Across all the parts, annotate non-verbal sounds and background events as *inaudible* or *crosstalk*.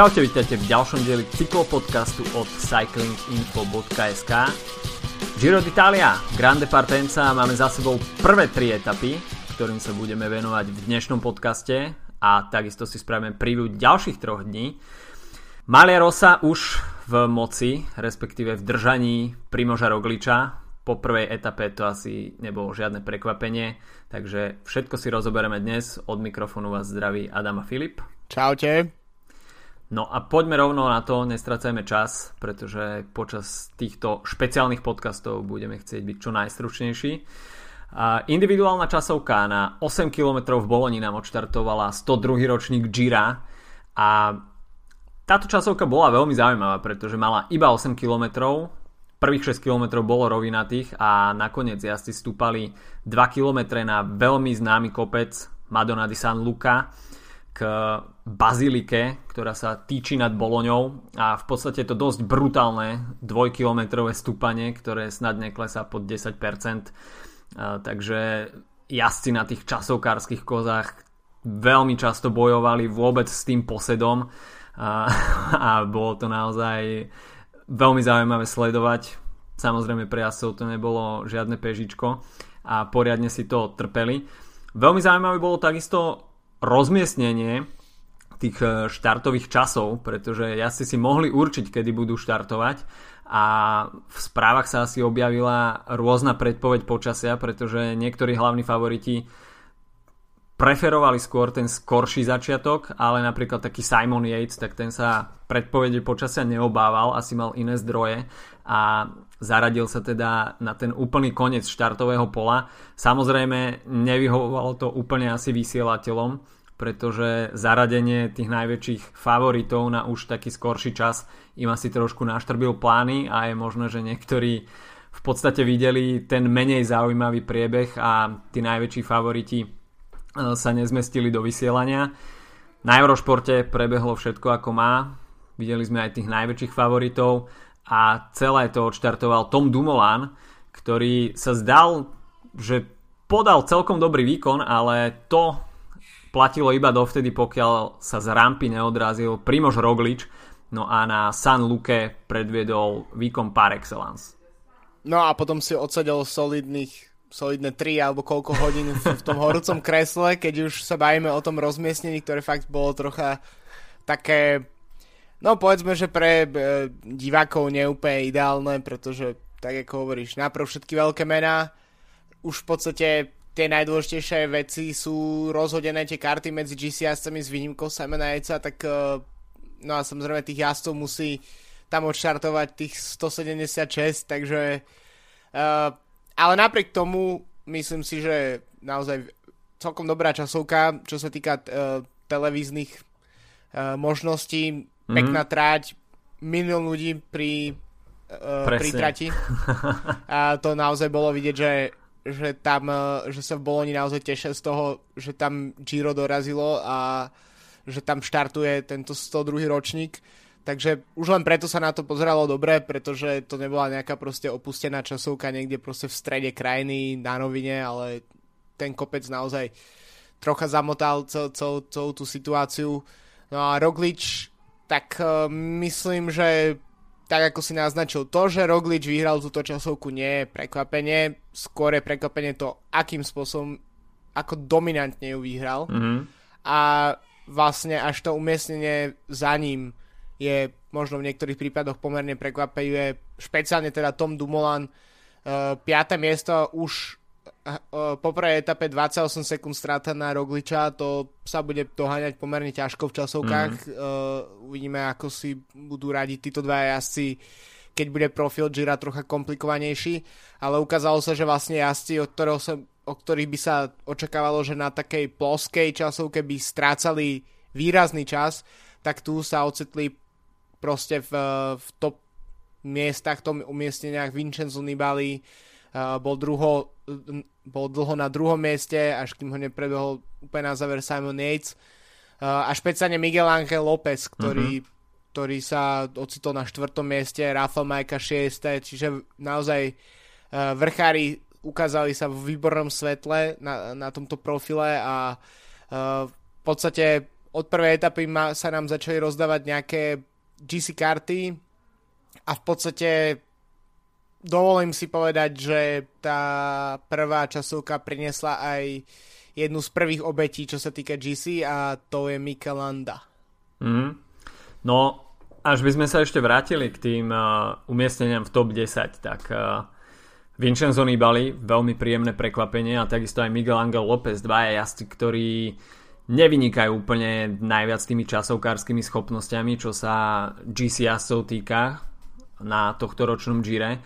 Čaute, vítajte v ďalšom dieli cyklopodcastu od cyclinginfo.sk Giro d'Italia, Grande Partenza, máme za sebou prvé tri etapy, ktorým sa budeme venovať v dnešnom podcaste a takisto si spravíme preview ďalších troch dní. Malia Rosa už v moci, respektíve v držaní Primoža Rogliča. Po prvej etape to asi nebolo žiadne prekvapenie, takže všetko si rozoberieme dnes. Od mikrofónu vás zdraví Adam Filip. Čaute. No a poďme rovno na to, nestracajme čas, pretože počas týchto špeciálnych podcastov budeme chcieť byť čo najstručnejší. Individuálna časovka na 8 km v Boloni nám odštartovala 102. ročník Gira a táto časovka bola veľmi zaujímavá, pretože mala iba 8 km, prvých 6 km bolo rovinatých a nakoniec jazdci stúpali 2 km na veľmi známy kopec Madonna di San Luca, k bazilike, ktorá sa týči nad Boloňou a v podstate je to dosť brutálne dvojkilometrové stúpanie, ktoré snad neklesá pod 10%. Takže jazdci na tých časovkárskych kozách veľmi často bojovali vôbec s tým posedom a, *laughs* a bolo to naozaj veľmi zaujímavé sledovať. Samozrejme pre jazdcov to nebolo žiadne pežičko a poriadne si to trpeli. Veľmi zaujímavé bolo takisto rozmiestnenie tých e, štartových časov, pretože jazdci si mohli určiť, kedy budú štartovať a v správach sa asi objavila rôzna predpoveď počasia, pretože niektorí hlavní favoriti preferovali skôr ten skorší začiatok, ale napríklad taký Simon Yates, tak ten sa predpovede počasia neobával, asi mal iné zdroje a zaradil sa teda na ten úplný koniec štartového pola. Samozrejme nevyhovovalo to úplne asi vysielateľom, pretože zaradenie tých najväčších favoritov na už taký skorší čas im asi trošku naštrbil plány a je možné, že niektorí v podstate videli ten menej zaujímavý priebeh a tí najväčší favoriti E, sa nezmestili do vysielania. Na Eurošporte prebehlo všetko ako má. Videli sme aj tých najväčších favoritov a celé to odštartoval Tom Dumoulin, ktorý sa zdal, že podal celkom dobrý výkon, ale to platilo iba dovtedy, pokiaľ sa z rampy neodrazil Primož Roglič, no a na San Luke predviedol výkon par excellence. No a potom si odsadil solidných solidné 3 alebo koľko hodín v, tom horúcom kresle, keď už sa bavíme o tom rozmiestnení, ktoré fakt bolo trocha také, no povedzme, že pre e, divákov neúplne ideálne, pretože tak ako hovoríš, naprv všetky veľké mená, už v podstate tie najdôležitejšie veci sú rozhodené tie karty medzi GC jazdcami s výnimkou Simona Jejca, tak e, no a samozrejme tých jazdcov musí tam odštartovať tých 176, takže uh, ale napriek tomu myslím si, že naozaj celkom dobrá časovka, čo sa týka uh, televíznych uh, možností, mm-hmm. pekná tráť, milión ľudí pri, uh, pri trati. *laughs* A to naozaj bolo vidieť, že, že tam, uh, že sa v Boloni naozaj tešia z toho, že tam Giro dorazilo a že tam štartuje tento 102. ročník. Takže už len preto sa na to pozeralo dobre, pretože to nebola nejaká proste opustená časovka niekde proste v strede krajiny na rovine, ale ten kopec naozaj trocha zamotal cel, cel, celú tú situáciu. No a Roglič, tak uh, myslím, že tak ako si naznačil, to, že Roglič vyhral túto časovku nie je prekvapenie, skôr je prekvapenie to, akým spôsobom, ako dominantne ju vyhral. Mm-hmm. A vlastne až to umiestnenie za ním je možno v niektorých prípadoch pomerne prekvapivé. Špeciálne teda Tom Dumoulin, uh, 5. miesto už po prvej etape 28 sekúnd strata na Rogliča, to sa bude doháňať pomerne ťažko v časovkách. Mm. Uh, uvidíme, ako si budú radiť títo dva jazdci, keď bude profil Gira trocha komplikovanejší, ale ukázalo sa, že vlastne jazdci, od, ktorého sa, od ktorých by sa očakávalo, že na takej ploskej časovke by strácali výrazný čas, tak tu sa ocitli proste v, v top miestach, tom umiestneniach Vincenzo Nibali uh, bol, druho, bol dlho na druhom mieste, až kým ho neprebehol úplne na záver Simon Yates. A špeciálne Miguel Ángel López, ktorý, uh-huh. ktorý sa ocitol na štvrtom mieste, Rafa Majka 6. Čiže naozaj uh, vrchári ukázali sa v výbornom svetle na, na tomto profile a uh, v podstate od prvej etapy ma, sa nám začali rozdávať nejaké GC karty a v podstate dovolím si povedať, že tá prvá časovka priniesla aj jednu z prvých obetí, čo sa týka GC a to je Mikelanda. Mm. No, až by sme sa ešte vrátili k tým uh, umiestneniam v top 10, tak uh, Vincenzo Nibali, veľmi príjemné prekvapenie a takisto aj Miguel Angel López, dvaja jazdci, ktorí nevynikajú úplne najviac tými časovkárskymi schopnosťami, čo sa GC jazdcov týka na tohto ročnom Gire.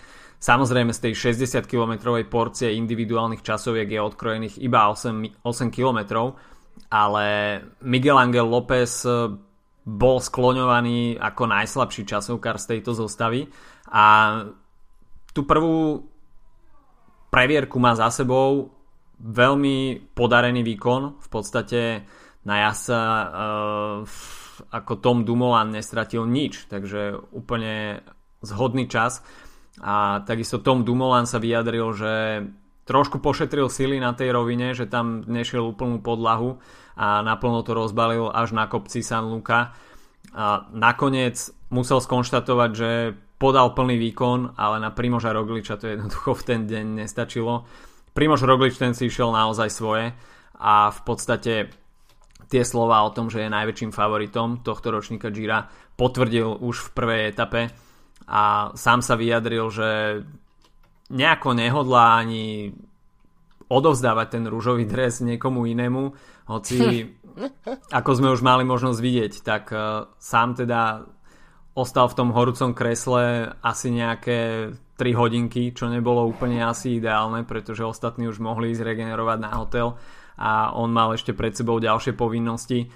Samozrejme z tej 60-kilometrovej porcie individuálnych časoviek je odkrojených iba 8, 8 km, ale Miguel Angel López eh, bol skloňovaný ako najslabší časovkár z tejto zostavy a tú prvú previerku má za sebou veľmi podarený výkon. V podstate na jasa uh, ako Tom Dumoulin nestratil nič, takže úplne zhodný čas. A takisto Tom Dumoulin sa vyjadril, že trošku pošetril sily na tej rovine, že tam nešiel úplnú podlahu a naplno to rozbalil až na kopci San Luca. A nakoniec musel skonštatovať, že podal plný výkon, ale na Primoža Rogliča to jednoducho v ten deň nestačilo Primož Roglič ten si išiel naozaj svoje a v podstate tie slova o tom, že je najväčším favoritom tohto ročníka Gira potvrdil už v prvej etape a sám sa vyjadril, že nejako nehodlá ani odovzdávať ten rúžový dres niekomu inému, hoci *laughs* ako sme už mali možnosť vidieť, tak uh, sám teda ostal v tom horúcom kresle asi nejaké 3 hodinky, čo nebolo úplne asi ideálne, pretože ostatní už mohli ísť regenerovať na hotel a on mal ešte pred sebou ďalšie povinnosti.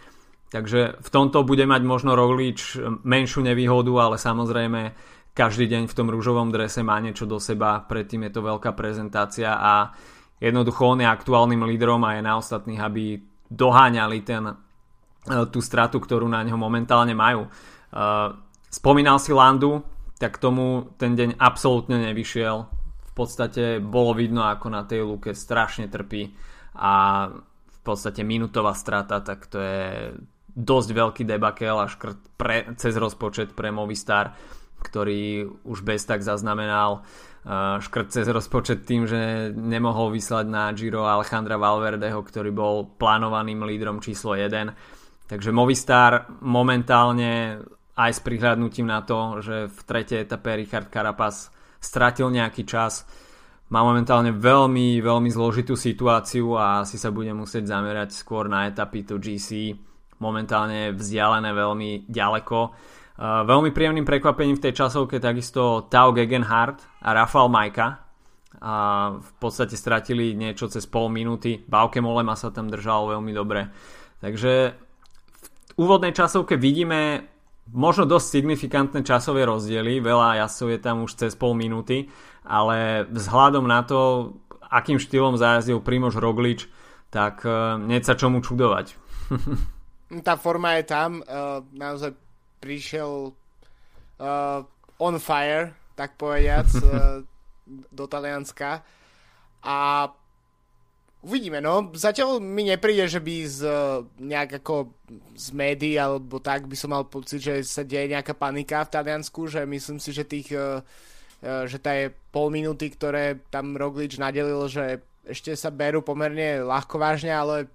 Takže v tomto bude mať možno Roglič menšiu nevýhodu, ale samozrejme každý deň v tom rúžovom drese má niečo do seba, predtým je to veľká prezentácia a jednoducho on je aktuálnym lídrom a je na ostatných, aby doháňali ten, e, tú stratu, ktorú na neho momentálne majú. E, spomínal si Landu, tak tomu ten deň absolútne nevyšiel. V podstate bolo vidno, ako na tej luke strašne trpí a v podstate minútová strata, tak to je dosť veľký debakel a škrt pre, cez rozpočet pre Movistar, ktorý už bez tak zaznamenal uh, škrt cez rozpočet tým, že nemohol vyslať na Giro Alejandra Valverdeho, ktorý bol plánovaným lídrom číslo 1. Takže Movistar momentálne aj s prihľadnutím na to, že v tretej etape Richard Carapaz stratil nejaký čas. Má momentálne veľmi, veľmi zložitú situáciu a asi sa bude musieť zamerať skôr na etapy to GC. Momentálne vzdialené veľmi ďaleko. Veľmi príjemným prekvapením v tej časovke takisto Tao Gegenhardt a Rafael Majka. A v podstate stratili niečo cez pol minúty. Bauke Molema sa tam držal veľmi dobre. Takže v úvodnej časovke vidíme možno dosť signifikantné časové rozdiely, veľa jazdcov je tam už cez pol minúty, ale vzhľadom na to, akým štýlom zajazdil Primož Roglič, tak uh, nie sa čomu čudovať. *laughs* Tá forma je tam, uh, naozaj prišiel uh, on fire, tak povediac, *laughs* uh, do Talianska a Uvidíme, no. Zatiaľ mi nepríde, že by z nejak ako z médií alebo tak by som mal pocit, že sa deje nejaká panika v Taliansku, že myslím si, že tých e, e, že tá je pol minúty, ktoré tam Roglič nadelil, že ešte sa berú pomerne ľahko vážne, ale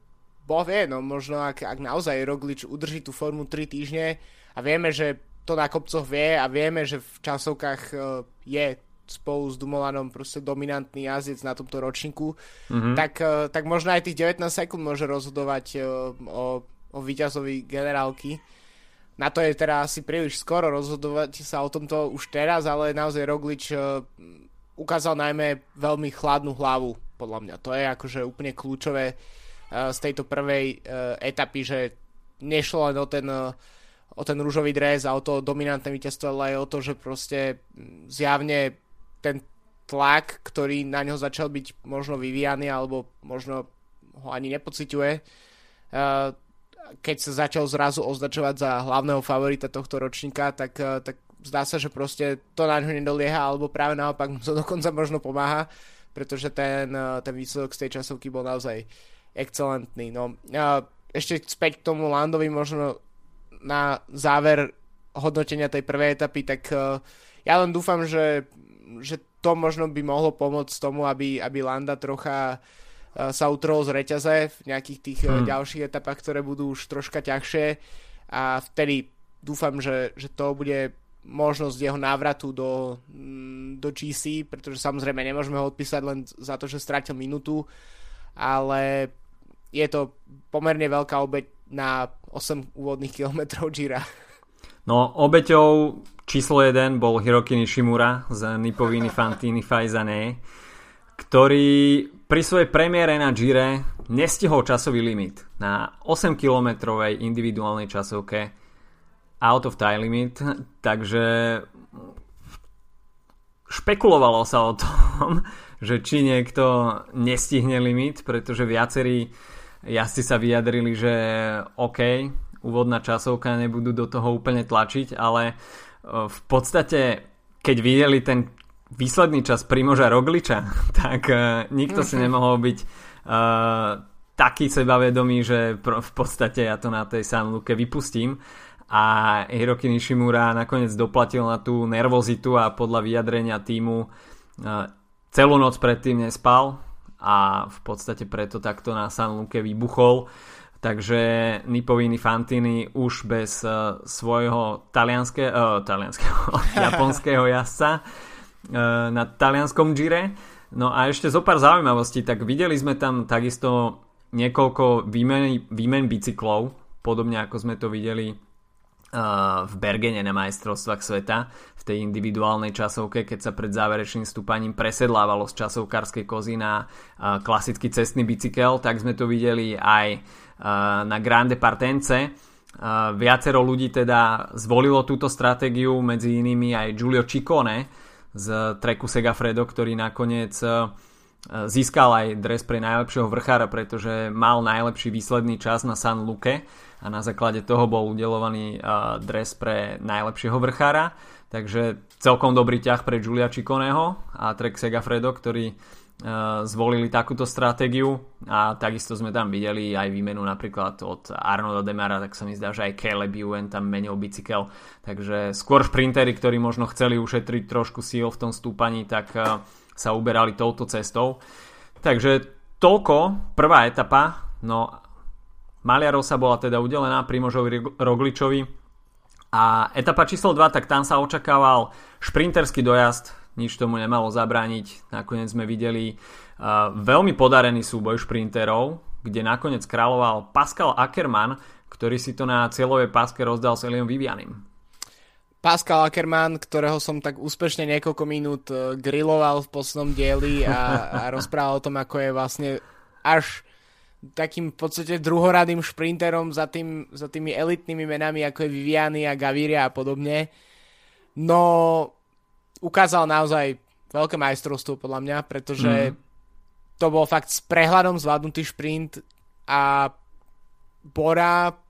bo vie, no možno ak, ak naozaj Roglič udrží tú formu 3 týždne a vieme, že to na kopcoch vie a vieme, že v časovkách e, je spolu s Dumolanom proste dominantný jazdec na tomto ročníku, mm-hmm. tak, eh, tak možno aj tých 19 sekúnd môže rozhodovať eh, o, o víťazovi generálky. Na to je teda asi príliš skoro rozhodovať sa o tomto už teraz, ale naozaj Roglič ukázal najmä veľmi chladnú hlavu, podľa mňa. To je akože úplne kľúčové z tejto prvej etapy, že nešlo len o ten o ten rúžový dres a o to dominantné víťazstvo, ale aj o to, že proste zjavne ten tlak, ktorý na ňo začal byť možno vyvíjaný alebo možno ho ani nepociťuje, uh, keď sa začal zrazu označovať za hlavného favorita tohto ročníka, tak, uh, tak zdá sa, že proste to na ňo nedolieha, alebo práve naopak mu to *laughs* dokonca možno pomáha, pretože ten, uh, ten výsledok z tej časovky bol naozaj excelentný. No, ešte späť k tomu Landovi možno na záver hodnotenia tej prvej etapy, tak uh, ja len dúfam, že, že to možno by mohlo pomôcť tomu, aby, aby Landa trocha uh, sa utrhol z reťaze v nejakých tých hmm. ďalších etapách, ktoré budú už troška ťažšie a vtedy dúfam, že, že to bude možnosť jeho návratu do, mm, do GC, pretože samozrejme nemôžeme ho odpísať len za to, že strátil minútu, ale je to pomerne veľká obeď na 8 úvodných kilometrov Gira. No, obeťou číslo 1 bol Hiroki Nishimura z Nipovini *laughs* Fantini Faizane, ktorý pri svojej premiére na Gire nestihol časový limit na 8 kilometrovej individuálnej časovke out of time limit, takže špekulovalo sa o tom, *laughs* že či niekto nestihne limit, pretože viacerí jazdci sa vyjadrili, že OK, úvodná časovka nebudú do toho úplne tlačiť, ale e, v podstate keď videli ten výsledný čas Primoža Rogliča, *laughs* tak uh, nikto si mhm. nemohol byť uh, taký sebavedomý, že v podstate ja to na tej San Luke vypustím a Hiroki Nishimura nakoniec doplatil na tú nervozitu a podľa vyjadrenia týmu uh, celú noc predtým nespal a v podstate preto takto na San Luke vybuchol. Takže Nipovini Fantini už bez uh, svojho talianské, uh, talianského, *laughs* japonského jazdca uh, na talianskom Gire. No a ešte zo pár zaujímavostí, tak videli sme tam takisto niekoľko výmen, výmen bicyklov, podobne ako sme to videli v Bergene na majstrovstvách sveta v tej individuálnej časovke, keď sa pred záverečným stúpaním presedlávalo z časovkárskej kozy na klasický cestný bicykel, tak sme to videli aj na Grande Partence. Viacero ľudí teda zvolilo túto stratégiu, medzi inými aj Giulio Ciccone z treku Segafredo, ktorý nakoniec získal aj dres pre najlepšieho vrchára, pretože mal najlepší výsledný čas na San Luke a na základe toho bol udelovaný dres pre najlepšieho vrchára. Takže celkom dobrý ťah pre Giulia Cicconeho a Trek Segafredo, ktorí zvolili takúto stratégiu a takisto sme tam videli aj výmenu napríklad od Arnolda Demara, tak sa mi zdá, že aj Caleb Ewan tam menil bicykel, takže skôr šprintery, ktorí možno chceli ušetriť trošku síl v tom stúpaní, tak sa uberali touto cestou. Takže toľko, prvá etapa, no Maliarosa bola teda udelená Primožovi Rogličovi a etapa číslo 2, tak tam sa očakával šprinterský dojazd, nič tomu nemalo zabrániť. Nakoniec sme videli uh, veľmi podarený súboj šprinterov, kde nakoniec kráľoval Pascal Ackermann, ktorý si to na cieľovej páske rozdal s Eliom Vivianim. Pascal Ackermann, ktorého som tak úspešne niekoľko minút uh, grilloval v poslednom dieli a, a *laughs* rozprával o tom, ako je vlastne až takým v podstate druhoradým šprinterom za, tým, za tými elitnými menami ako je Viviani a Gaviria a podobne. No ukázal naozaj veľké majstrovstvo podľa mňa, pretože mm. to bol fakt s prehľadom zvládnutý šprint a Bora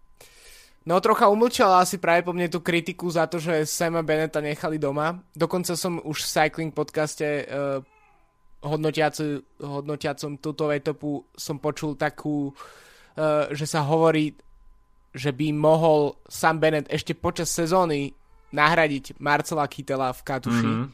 no trocha umlčala asi práve po mne tú kritiku za to, že Sama Beneta nechali doma. Dokonca som už v Cycling podcaste uh, hodnotiacu, hodnotiacom túto etopu som počul takú, uh, že sa hovorí, že by mohol Sam Bennett ešte počas sezóny nahradiť Marcela Kytela v Katuši mm-hmm.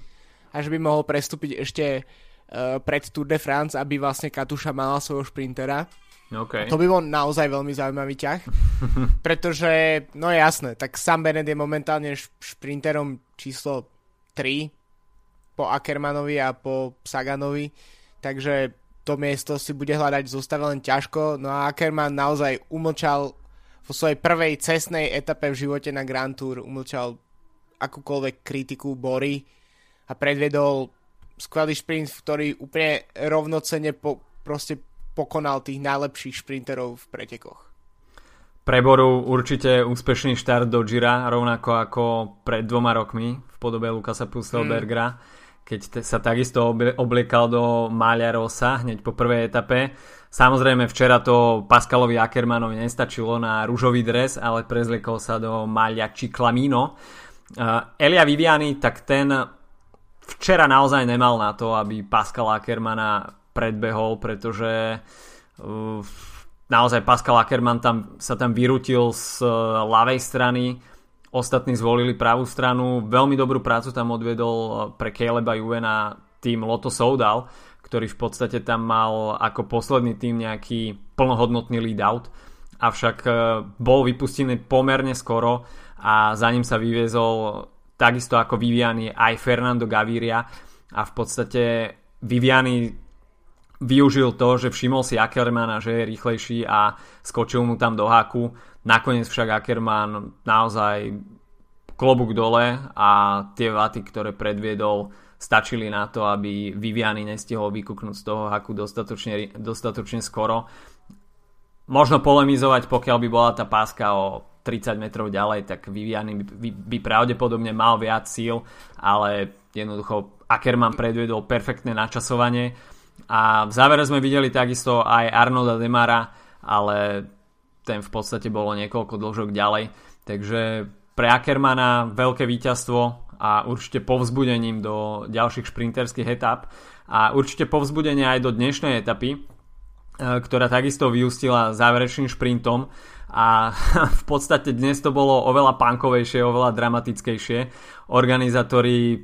a že by mohol prestúpiť ešte uh, pred Tour de France, aby vlastne Katuša mala svojho šprintera. Okay. To by bol naozaj veľmi zaujímavý ťah, *laughs* pretože, no jasné, tak Sam Bennett je momentálne šprinterom číslo 3 po Ackermanovi a po Saganovi, takže to miesto si bude hľadať v zostave len ťažko, no a Ackerman naozaj umlčal vo svojej prvej cestnej etape v živote na Grand Tour, umlčal akúkoľvek kritiku Bory a predvedol skvelý šprint, ktorý úplne rovnocene po, proste pokonal tých najlepších šprinterov v pretekoch. Pre Boru určite úspešný štart do Gira, rovnako ako pred dvoma rokmi v podobe Lukasa Pustelbergera. Mm keď sa takisto obliekal do Mália Rosa hneď po prvej etape. Samozrejme včera to Pascalovi Ackermanovi nestačilo na rúžový dres, ale prezliekol sa do Mália Ciclamino. Uh, Elia Viviani, tak ten včera naozaj nemal na to, aby Pascal Ackermana predbehol, pretože uh, naozaj Pascal Ackermann tam, sa tam vyrutil z uh, ľavej strany, ostatní zvolili pravú stranu, veľmi dobrú prácu tam odvedol pre Caleba Juvena tým Lotto Soudal, ktorý v podstate tam mal ako posledný tým nejaký plnohodnotný lead out, avšak bol vypustený pomerne skoro a za ním sa vyviezol takisto ako Viviani aj Fernando Gaviria a v podstate Viviani využil to, že všimol si Ackermana, že je rýchlejší a skočil mu tam do háku. Nakoniec však Ackerman naozaj klobúk dole a tie vaty, ktoré predviedol, stačili na to, aby Viviani nestihol vykúknúť z toho haku dostatočne, dostatočne skoro. Možno polemizovať, pokiaľ by bola tá páska o 30 metrov ďalej, tak Viviani by, by pravdepodobne mal viac síl, ale jednoducho Ackerman predvedol perfektné načasovanie a v závere sme videli takisto aj Arnolda Demara, ale ten v podstate bolo niekoľko dlžok ďalej, takže pre Ackermana veľké víťazstvo a určite povzbudením do ďalších šprinterských etap. A určite povzbudenie aj do dnešnej etapy, e, ktorá takisto vyústila záverečným šprintom. A *laughs* v podstate dnes to bolo oveľa punkovejšie, oveľa dramatickejšie. Organizátori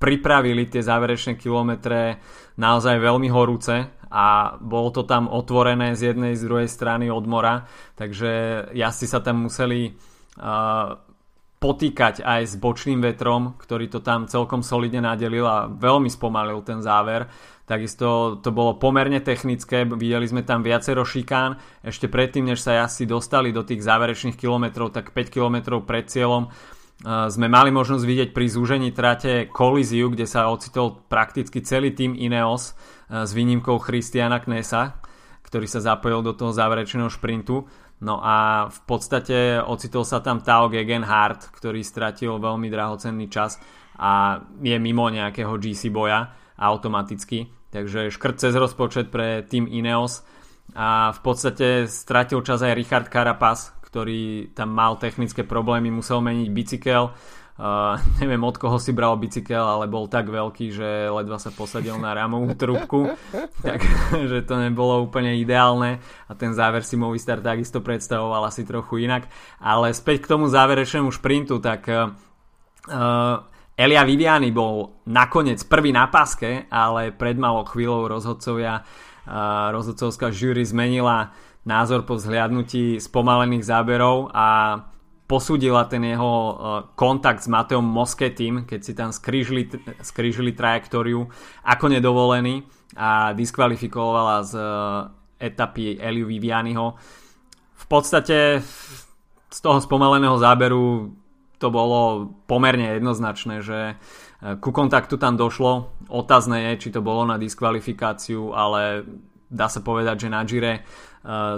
pripravili tie záverečné kilometre naozaj veľmi horúce a bolo to tam otvorené z jednej z druhej strany od mora, takže jazdci sa tam museli uh, potýkať aj s bočným vetrom, ktorý to tam celkom solidne nadelil a veľmi spomalil ten záver. Takisto to bolo pomerne technické, videli sme tam viacero šikán. Ešte predtým, než sa asi dostali do tých záverečných kilometrov, tak 5 kilometrov pred cieľom sme mali možnosť vidieť pri zúžení trate kolíziu, kde sa ocitol prakticky celý tým Ineos s výnimkou Christiana Knesa, ktorý sa zapojil do toho záverečného šprintu. No a v podstate ocitol sa tam Tao Gegenhardt, ktorý stratil veľmi drahocenný čas a je mimo nejakého GC boja automaticky takže škrt cez rozpočet pre tým Ineos a v podstate stratil čas aj Richard Carapaz, ktorý tam mal technické problémy, musel meniť bicykel. Uh, *laughs* neviem od koho si bral bicykel, ale bol tak veľký, že ledva sa posadil na ramovú *laughs* trúbku, takže *laughs* to nebolo úplne ideálne. A ten záver si Movistar takisto predstavoval asi trochu inak, ale späť k tomu záverečnému šprintu, tak uh, Elia Viviani bol nakoniec prvý na paske, ale pred malou chvíľou rozhodcovia, rozhodcovská žúry zmenila názor po vzhliadnutí spomalených záberov a posúdila ten jeho kontakt s Mateom Mosketým, keď si tam skrížili, skrížili trajektóriu ako nedovolený a diskvalifikovala z etapy Eliu Vivianiho. V podstate z toho spomaleného záberu to bolo pomerne jednoznačné, že e, ku kontaktu tam došlo. Otázne je, či to bolo na diskvalifikáciu, ale dá sa povedať, že na Gire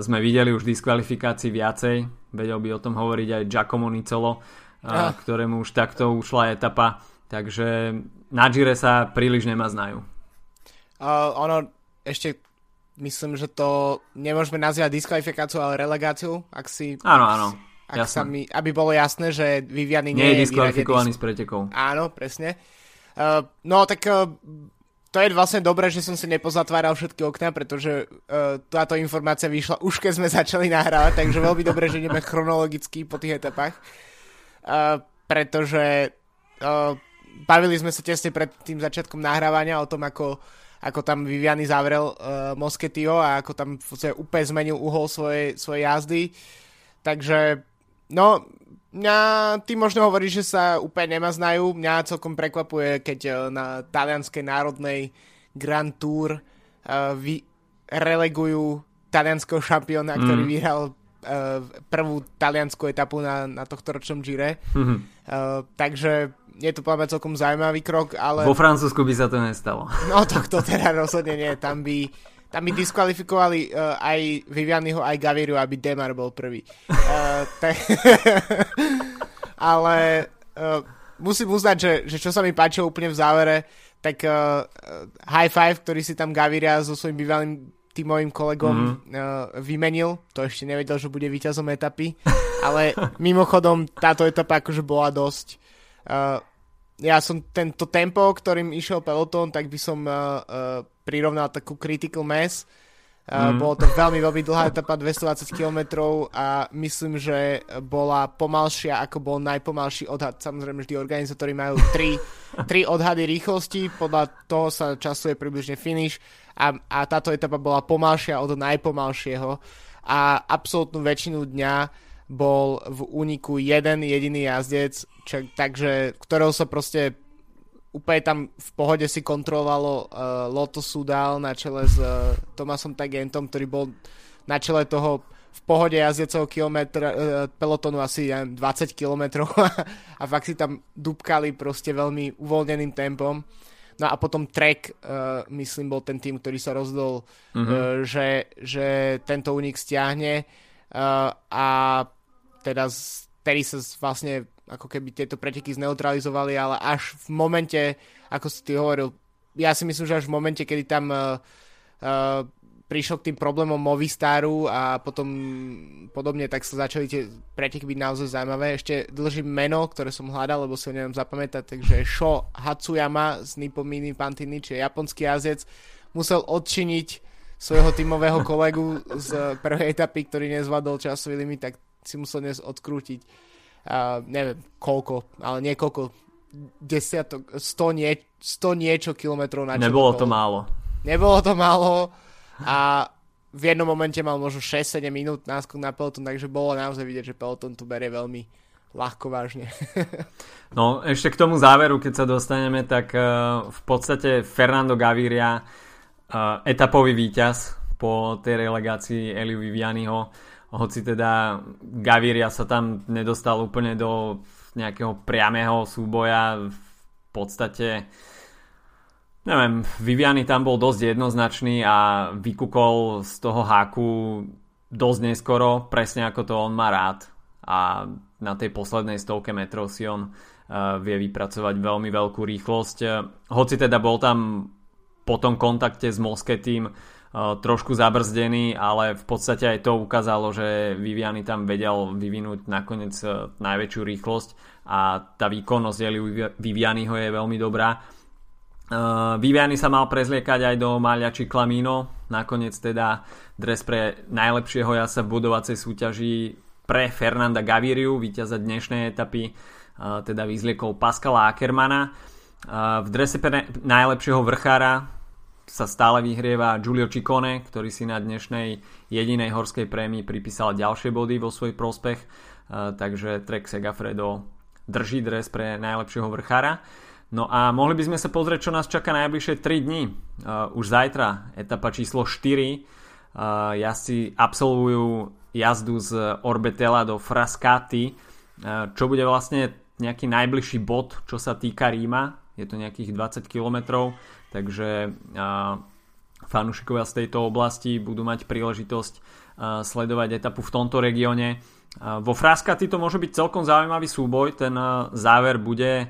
sme videli už diskvalifikácií viacej. Vedel by o tom hovoriť aj Giacomo Nicolo, uh, ktorému už takto ušla etapa. Takže na Gire sa príliš nemaznajú. Uh, ono ešte myslím, že to nemôžeme nazývať diskvalifikáciu, ale relegáciu, ak si... Áno, áno ak sa mi, aby bolo jasné, že Viviany nie, nie je diskvalifikovaný s pretekou. Áno, presne. Uh, no tak uh, to je vlastne dobré, že som si nepozatváral všetky okná, pretože uh, táto informácia vyšla už keď sme začali nahrávať, takže veľmi dobré, že ideme chronologicky po tých etapách. Uh, pretože uh, bavili sme sa tesne pred tým začiatkom nahrávania o tom, ako, ako tam Viviany zavrel uh, Mosketio a ako tam úplne zmenil uhol svojej, svojej jazdy. Takže No, mňa, ty možno hovoríš, že sa úplne nemaznajú. Mňa celkom prekvapuje, keď uh, na talianskej národnej Grand Tour uh, vy, relegujú talianského šampióna, mm. ktorý vyhral uh, prvú talianskú etapu na, na tohto ročnom Gire. Mm-hmm. Uh, takže je to podľa celkom zaujímavý krok, ale... Vo Francúzsku by sa to nestalo. No to, to teda rozhodne nie. Tam by tam by diskvalifikovali uh, aj Vivianiho, aj Gaviru, aby Demar bol prvý. Uh, te... *laughs* Ale uh, musím uznať, že, že čo sa mi páčilo úplne v závere, tak uh, high five, ktorý si tam Gaviria so svojím bývalým tímovým kolegom mm-hmm. uh, vymenil. To ešte nevedel, že bude víťazom etapy. Ale mimochodom, táto etapa akože bola dosť... Uh, ja som tento tempo, ktorým išiel peloton, tak by som uh, uh, prirovnal takú critical mass Mm. Bolo to veľmi, veľmi dlhá etapa, 220 km a myslím, že bola pomalšia, ako bol najpomalší odhad. Samozrejme, vždy organizátori majú tri, *laughs* tri odhady rýchlosti, podľa toho sa časuje približne finish a, a táto etapa bola pomalšia od najpomalšieho a absolútnu väčšinu dňa bol v úniku jeden jediný jazdec, čo, takže ktorého sa proste úplne tam v pohode si kontrolovalo uh, Lotto Sudal na čele s uh, Tomasom Tagentom, ktorý bol na čele toho v pohode jazdeceho kilometra, uh, pelotonu asi ja 20 kilometrov *laughs* a fakt si tam dúbkali proste veľmi uvoľneným tempom. No a potom Trek, uh, myslím, bol ten tým, ktorý sa rozhodol, mm-hmm. uh, že, že tento únik stiahne uh, a teda tedy sa vlastne ako keby tieto preteky zneutralizovali, ale až v momente, ako si ty hovoril, ja si myslím, že až v momente, kedy tam uh, uh, prišiel k tým problémom Movistaru a potom podobne, tak sa začali tie preteky byť naozaj zaujímavé. Ešte dlžím meno, ktoré som hľadal, lebo si ho neviem zapamätať, takže Sho Hatsuyama z Nippon Pantini, čiže japonský jazdec, musel odčiniť svojho tímového kolegu z prvej etapy, ktorý nezvládol časový limit, tak si musel dnes odkrútiť uh, neviem koľko, ale niekoľko desiatok, sto, nie, sto niečo kilometrov na Nebolo to málo. Nebolo to málo a v jednom momente mal možno 6-7 minút náskok na peloton, takže bolo naozaj vidieť, že peloton tu berie veľmi ľahko vážne. *laughs* no ešte k tomu záveru, keď sa dostaneme, tak uh, v podstate Fernando Gaviria uh, etapový víťaz po tej relegácii Eliu Vivianiho hoci teda Gaviria sa tam nedostal úplne do nejakého priamého súboja v podstate neviem, Viviany tam bol dosť jednoznačný a vykúkol z toho háku dosť neskoro, presne ako to on má rád a na tej poslednej stovke metrov si on uh, vie vypracovať veľmi veľkú rýchlosť. Hoci teda bol tam po tom kontakte s Mosketým Eh, trošku zabrzdený, ale v podstate aj to ukázalo, že Viviany tam vedel vyvinúť nakoniec eh, najväčšiu rýchlosť a tá výkonnosť Eliu je veľmi dobrá. Uh, Viviany sa mal prezliekať aj do Malia Ciclamino, nakoniec teda dres pre najlepšieho jasa v budovacej súťaži pre Fernanda Gaviriu, víťaza dnešnej etapy, teda vyzliekol Pascala Ackermana. V drese pre najlepšieho vrchára sa stále vyhrieva Giulio Ciccone, ktorý si na dnešnej jedinej horskej prémii pripísal ďalšie body vo svoj prospech, e, takže Trek Segafredo drží dres pre najlepšieho vrchára. No a mohli by sme sa pozrieť, čo nás čaká najbližšie 3 dní. E, už zajtra, etapa číslo 4, e, jazdci absolvujú jazdu z Orbetela do Frascati, čo bude vlastne nejaký najbližší bod, čo sa týka Ríma. Je to nejakých 20 kilometrov takže fanúšikovia z tejto oblasti budú mať príležitosť sledovať etapu v tomto regióne. Vo Frascati to môže byť celkom zaujímavý súboj, ten záver bude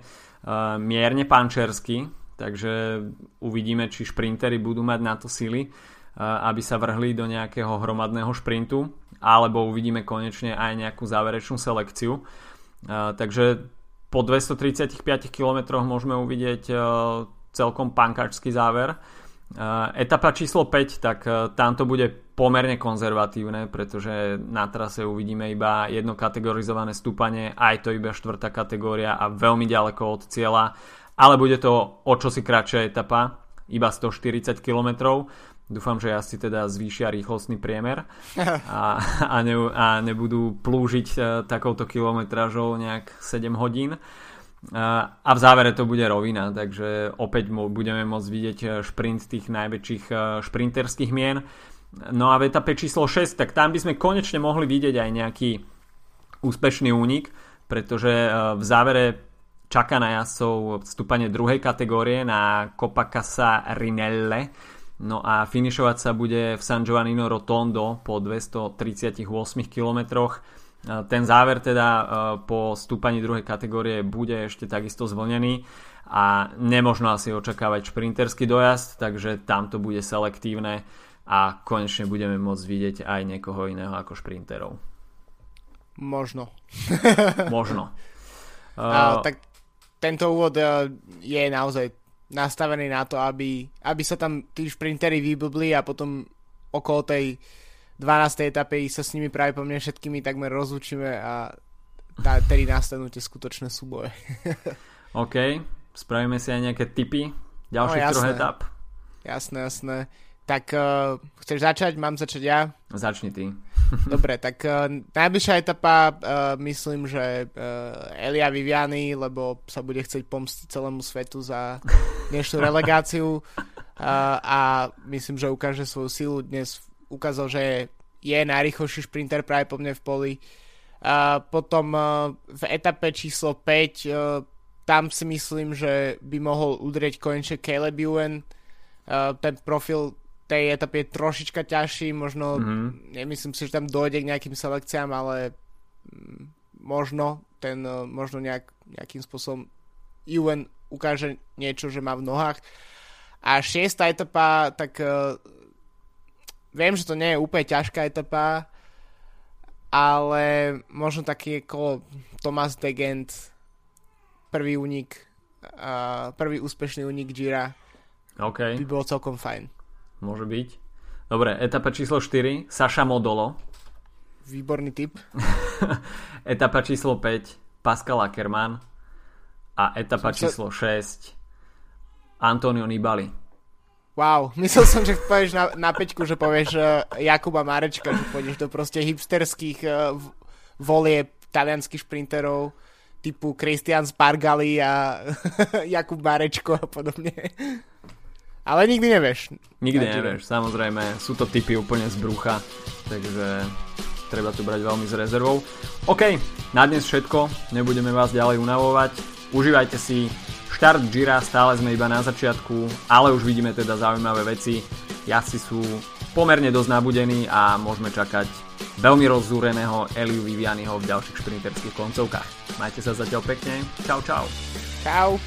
mierne pančerský, takže uvidíme, či šprintery budú mať na to sily, aby sa vrhli do nejakého hromadného šprintu, alebo uvidíme konečne aj nejakú záverečnú selekciu. Takže po 235 km môžeme uvidieť celkom pankačský záver. Etapa číslo 5, tak e, tam to bude pomerne konzervatívne, pretože na trase uvidíme iba jedno kategorizované stúpanie, aj to iba štvrtá kategória a veľmi ďaleko od cieľa, ale bude to o čosi kratšia etapa, iba 140 km. Dúfam, že asi teda zvýšia rýchlostný priemer *laughs* a, a, ne, a nebudú plúžiť e, takouto kilometrážou nejak 7 hodín a v závere to bude rovina, takže opäť budeme môcť vidieť e, šprint tých najväčších e, šprinterských mien. No a v etape číslo 6, tak tam by sme konečne mohli vidieť aj nejaký úspešný únik, pretože e, v závere čaká na jazdcov vstúpanie druhej kategórie na Copacasa Rinelle. No a finišovať sa bude v San Giovannino Rotondo po 238 kilometroch ten záver teda e, po stúpaní druhej kategórie bude ešte takisto zvlnený a nemožno asi očakávať šprinterský dojazd, takže tam to bude selektívne a konečne budeme môcť vidieť aj niekoho iného ako šprinterov. Možno. *laughs* Možno. Uh, tak tento úvod uh, je naozaj nastavený na to, aby, aby sa tam tí šprintery vyblbli a potom okolo tej 12. etapy sa s nimi práve po mne všetkými takmer rozúčime a tedy nastanú tie skutočné súboje. *laughs* OK, spravíme si aj nejaké tipy ďalších no, troch etap. Jasné, jasné. Tak uh, chceš začať? Mám začať ja? Začni ty. *laughs* Dobre, tak uh, najbližšia etapa, uh, myslím, že uh, Elia Viviani, lebo sa bude chcieť pomstiť celému svetu za *laughs* dnešnú relegáciu uh, a myslím, že ukáže svoju silu. Dnes ukázal, že je najrychlejší šprinter práve po mne v poli. Uh, potom uh, v etape číslo 5 uh, tam si myslím, že by mohol udrieť konečne Caleb Ewan. Uh, ten profil tej etapy je trošička ťažší, možno mm-hmm. nemyslím si, že tam dojde k nejakým selekciám, ale možno ten, možno nejak, nejakým spôsobom Ewan ukáže niečo, že má v nohách. A šiesta etapa, tak viem, že to nie je úplne ťažká etapa, ale možno taký ako Thomas Degent, prvý únik, uh, prvý úspešný únik Gira okay. by bol celkom fajn. Môže byť. Dobre, etapa číslo 4, Saša Modolo. Výborný typ. *laughs* etapa číslo 5, Pascal Ackermann. A etapa som číslo sa... 6, Antonio Nibali. Wow, *laughs* myslel som, že povieš na, na peťku, že povieš uh, Jakuba Marečka, že pôjdeš do proste hipsterských uh, volieb talianských šprinterov typu Christian Spargali a *laughs* Jakub Marečko a podobne. Ale nikdy nevieš. Nikdy nevieš, samozrejme. Sú to typy úplne z brucha, takže treba to brať veľmi s rezervou. OK, na dnes všetko, nebudeme vás ďalej unavovať. Užívajte si štart Gira, stále sme iba na začiatku, ale už vidíme teda zaujímavé veci. Jazdci sú pomerne dosť nabudení a môžeme čakať veľmi rozzúreného Eliu Vivianiho v ďalších šprinterských koncovkách. Majte sa zatiaľ pekne. Čau, čau. Čau.